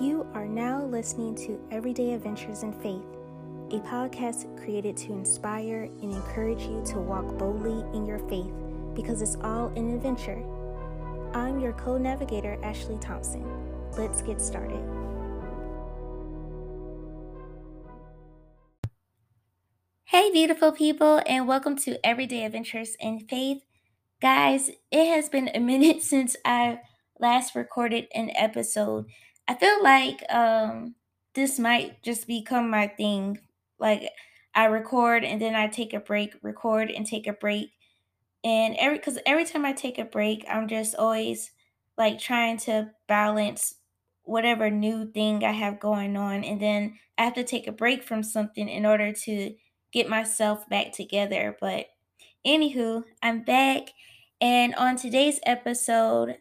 You are now listening to Everyday Adventures in Faith, a podcast created to inspire and encourage you to walk boldly in your faith because it's all an adventure. I'm your co navigator, Ashley Thompson. Let's get started. Hey, beautiful people, and welcome to Everyday Adventures in Faith. Guys, it has been a minute since I last recorded an episode. I feel like um this might just become my thing. Like I record and then I take a break, record and take a break. And every cuz every time I take a break, I'm just always like trying to balance whatever new thing I have going on and then I have to take a break from something in order to get myself back together. But anywho, I'm back and on today's episode,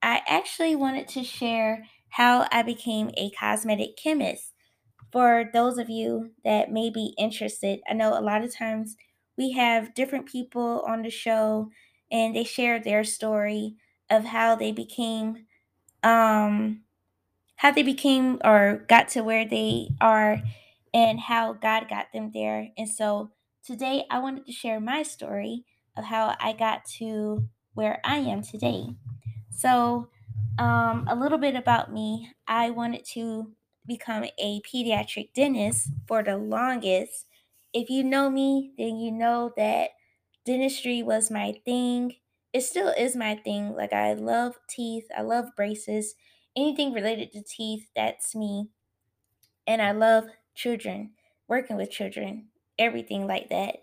I actually wanted to share how I became a cosmetic chemist. For those of you that may be interested, I know a lot of times we have different people on the show and they share their story of how they became um how they became or got to where they are and how God got them there. And so today I wanted to share my story of how I got to where I am today. So, um, a little bit about me I wanted to become a pediatric dentist for the longest. If you know me, then you know that dentistry was my thing. It still is my thing. Like, I love teeth, I love braces, anything related to teeth, that's me. And I love children, working with children, everything like that.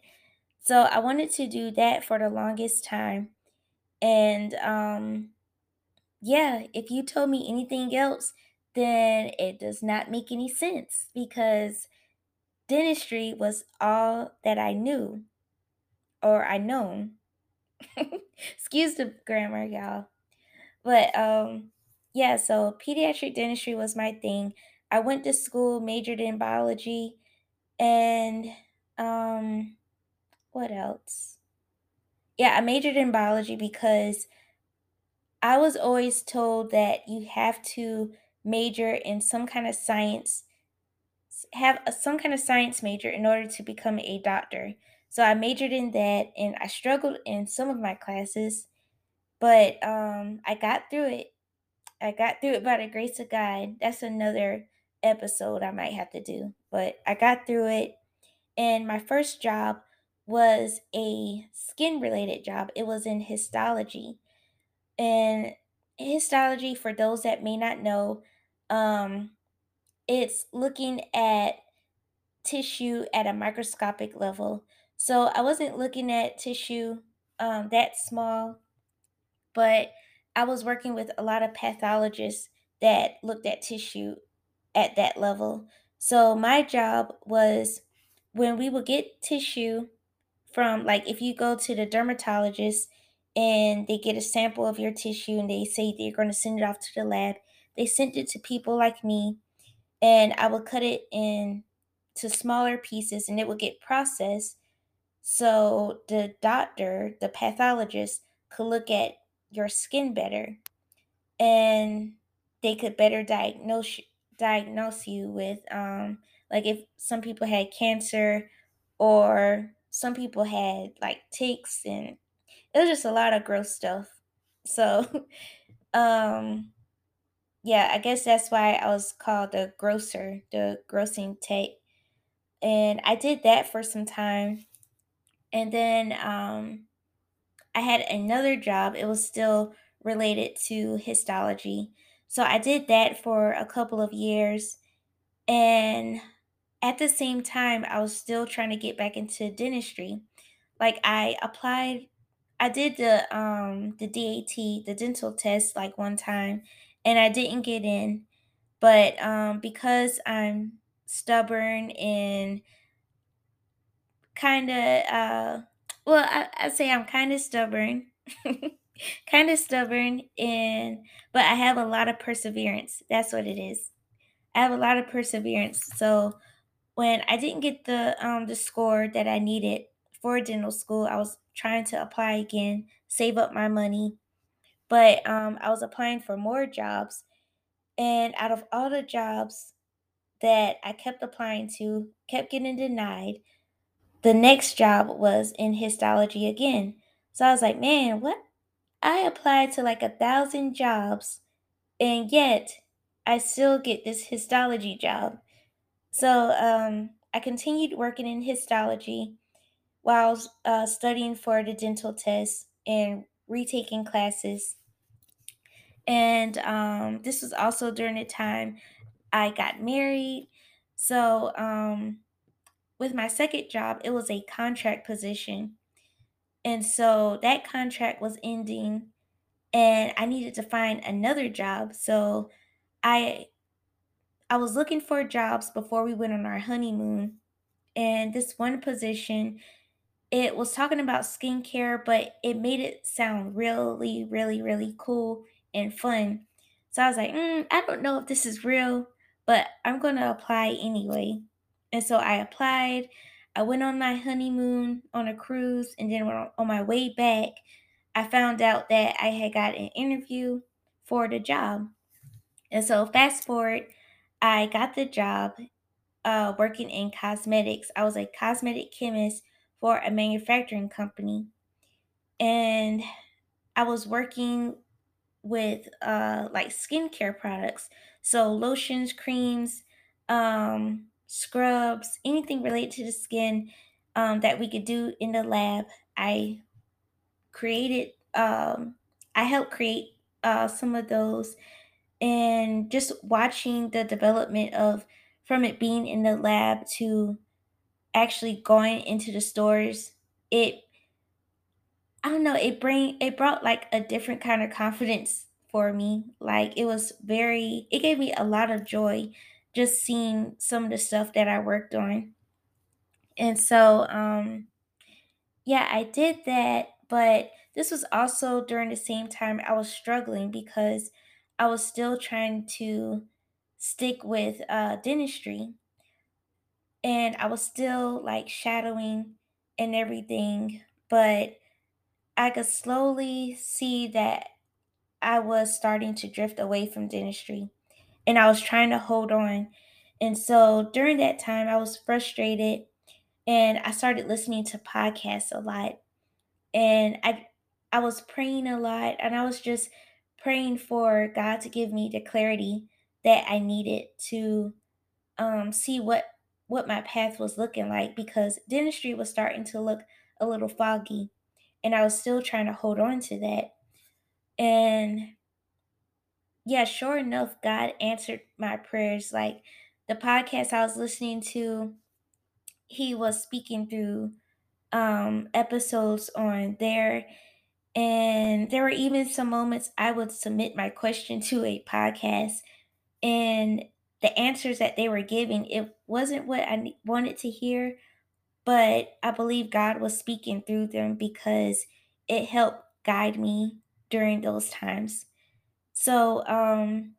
So, I wanted to do that for the longest time. And, um, yeah, if you told me anything else, then it does not make any sense because dentistry was all that I knew or I known. Excuse the grammar, y'all. But um yeah, so pediatric dentistry was my thing. I went to school, majored in biology, and um what else? Yeah, I majored in biology because I was always told that you have to major in some kind of science, have a, some kind of science major in order to become a doctor. So I majored in that and I struggled in some of my classes, but um, I got through it. I got through it by the grace of God. That's another episode I might have to do, but I got through it. And my first job was a skin related job, it was in histology. And histology, for those that may not know, um, it's looking at tissue at a microscopic level. So I wasn't looking at tissue um, that small, but I was working with a lot of pathologists that looked at tissue at that level. So my job was when we would get tissue from like if you go to the dermatologist and they get a sample of your tissue and they say they're going to send it off to the lab. They sent it to people like me and i would cut it in to smaller pieces and it would get processed so the doctor the pathologist could look at your skin better and they could better diagnose diagnose you with um like if some people had cancer or some people had like ticks and it was just a lot of gross stuff. So um yeah, I guess that's why I was called the grocer, the grossing tech. And I did that for some time. And then um I had another job. It was still related to histology. So I did that for a couple of years. And at the same time, I was still trying to get back into dentistry. Like I applied, I did the um the DAT, the dental test like one time, and I didn't get in. But um because I'm stubborn and kind of uh well, I, I say I'm kind of stubborn. kind of stubborn and but I have a lot of perseverance. That's what it is. I have a lot of perseverance. So when I didn't get the um the score that I needed for dental school, I was trying to apply again, save up my money, but um I was applying for more jobs And out of all the jobs that I kept applying to, kept getting denied, the next job was in histology again. So I was like, man, what? I applied to like a thousand jobs, and yet I still get this histology job. So um, I continued working in histology while uh, studying for the dental test and retaking classes. And um, this was also during the time I got married. So um, with my second job, it was a contract position. And so that contract was ending and I needed to find another job. So I I was looking for jobs before we went on our honeymoon. And this one position it was talking about skincare, but it made it sound really, really, really cool and fun. So I was like, mm, I don't know if this is real, but I'm going to apply anyway. And so I applied. I went on my honeymoon on a cruise, and then on my way back, I found out that I had got an interview for the job. And so, fast forward, I got the job uh, working in cosmetics. I was a cosmetic chemist for a manufacturing company. And I was working with uh, like skincare products. So, lotions, creams, um, scrubs, anything related to the skin um, that we could do in the lab. I created, um, I helped create uh, some of those and just watching the development of from it being in the lab to actually going into the stores it i don't know it bring it brought like a different kind of confidence for me. Like it was very it gave me a lot of joy just seeing some of the stuff that i worked on. And so um yeah i did that but this was also during the same time i was struggling because i was still trying to stick with uh dentistry and I was still like shadowing and everything, but I could slowly see that I was starting to drift away from dentistry and I was trying to hold on. And so during that time, I was frustrated and I started listening to podcasts a lot. And I I was praying a lot and I was just praying for God to give me the clarity that I needed to um, see what what my path was looking like because dentistry was starting to look a little foggy and I was still trying to hold on to that. And yeah, sure enough, God answered my prayers. Like the podcast I was listening to, he was speaking through um episodes on there and there were even some moments I would submit my question to a podcast and the answers that they were giving it wasn't what i wanted to hear but i believe god was speaking through them because it helped guide me during those times. So um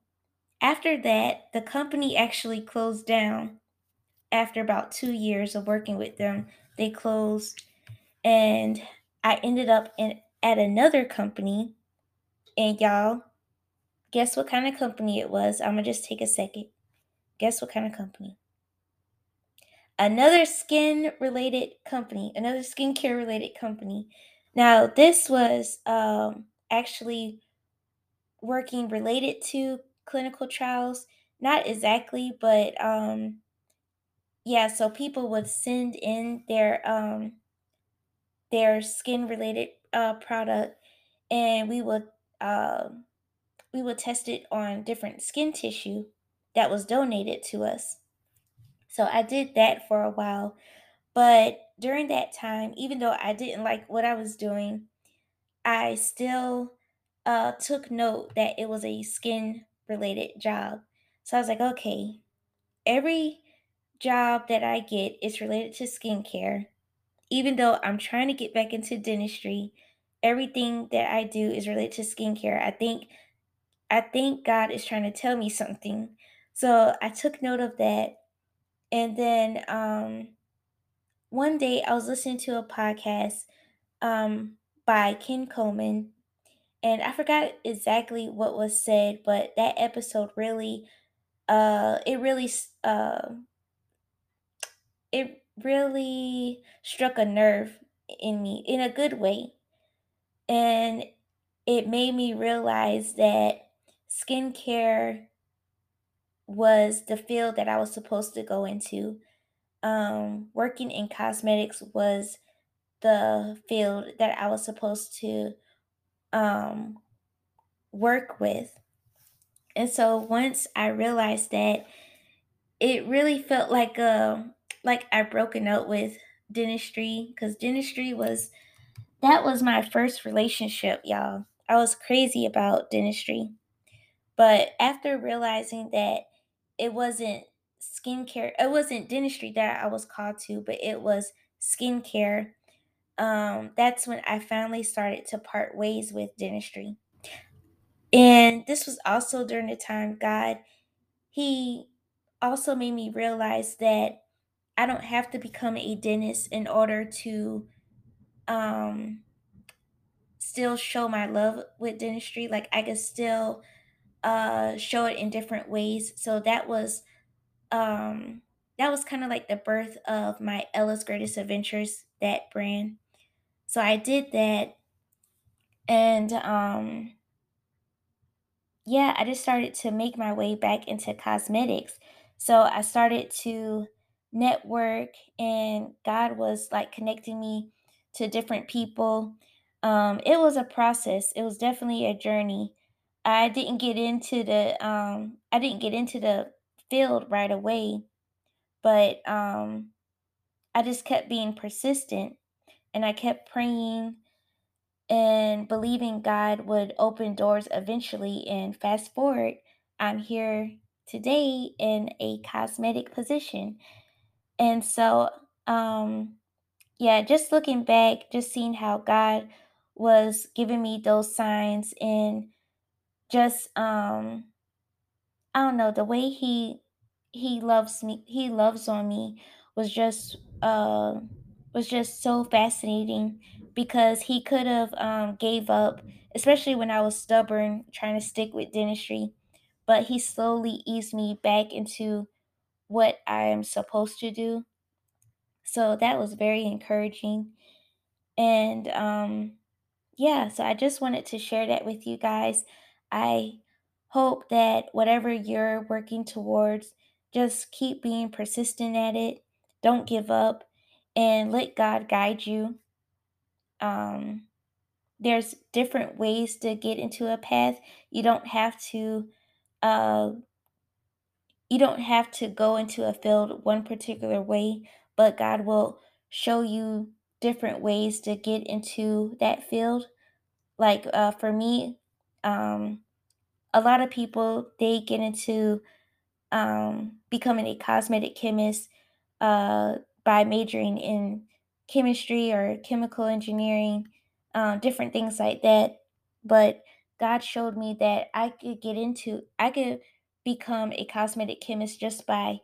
after that the company actually closed down after about two years of working with them. They closed and i ended up in at another company. And y'all guess what kind of company it was? I'm gonna just take a second Guess what kind of company? Another skin related company, another skincare related company. Now, this was um, actually working related to clinical trials. Not exactly, but um, yeah, so people would send in their um, their skin related uh, product and we would uh, we would test it on different skin tissue that was donated to us. So I did that for a while. But during that time, even though I didn't like what I was doing, I still uh, took note that it was a skin related job. So I was like, okay, every job that I get is related to skincare. Even though I'm trying to get back into dentistry, everything that I do is related to skincare. I think I think God is trying to tell me something. So I took note of that. And then um, one day I was listening to a podcast um, by Ken Coleman, and I forgot exactly what was said, but that episode really, uh, it really, uh, it really struck a nerve in me in a good way. And it made me realize that skincare was the field that I was supposed to go into. Um, working in cosmetics was the field that I was supposed to um, work with. And so once I realized that, it really felt like uh, like I broken up with dentistry because dentistry was that was my first relationship, y'all. I was crazy about dentistry. But after realizing that it wasn't skincare, it wasn't dentistry that I was called to, but it was skincare, um, that's when I finally started to part ways with dentistry. And this was also during the time God, He also made me realize that I don't have to become a dentist in order to um still show my love with dentistry. Like I could still uh show it in different ways. So that was um that was kind of like the birth of my Ella's Greatest Adventures, that brand. So I did that and um yeah, I just started to make my way back into cosmetics. So I started to network, and God was like connecting me to different people. Um, it was a process. It was definitely a journey. I didn't get into the um, I didn't get into the field right away, but um, I just kept being persistent, and I kept praying and believing God would open doors eventually. And fast forward, I'm here today in a cosmetic position. And so, um, yeah, just looking back, just seeing how God was giving me those signs and just um I don't know, the way he he loves me, he loves on me was just uh was just so fascinating because he could have um gave up, especially when I was stubborn trying to stick with dentistry, but he slowly eased me back into what I am supposed to do. So that was very encouraging. And um yeah, so I just wanted to share that with you guys. I hope that whatever you're working towards, just keep being persistent at it. Don't give up and let God guide you. Um, there's different ways to get into a path. You don't have to uh, you don't have to go into a field one particular way, but God will show you different ways to get into that field like uh, for me um, a lot of people they get into um, becoming a cosmetic chemist uh, by majoring in chemistry or chemical engineering um, different things like that. But god showed me that i could get into i could become a cosmetic chemist just by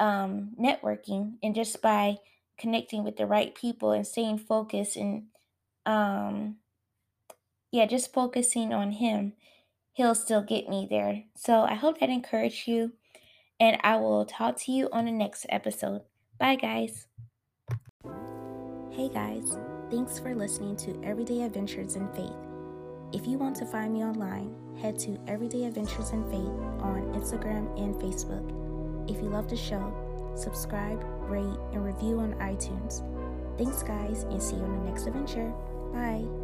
um, networking and just by connecting with the right people and staying focused and um, yeah, just focusing on him, he'll still get me there. So I hope that encouraged you, and I will talk to you on the next episode. Bye, guys. Hey, guys. Thanks for listening to Everyday Adventures in Faith. If you want to find me online, head to Everyday Adventures in Faith on Instagram and Facebook. If you love the show, subscribe, rate, and review on iTunes. Thanks, guys, and see you on the next adventure. Bye.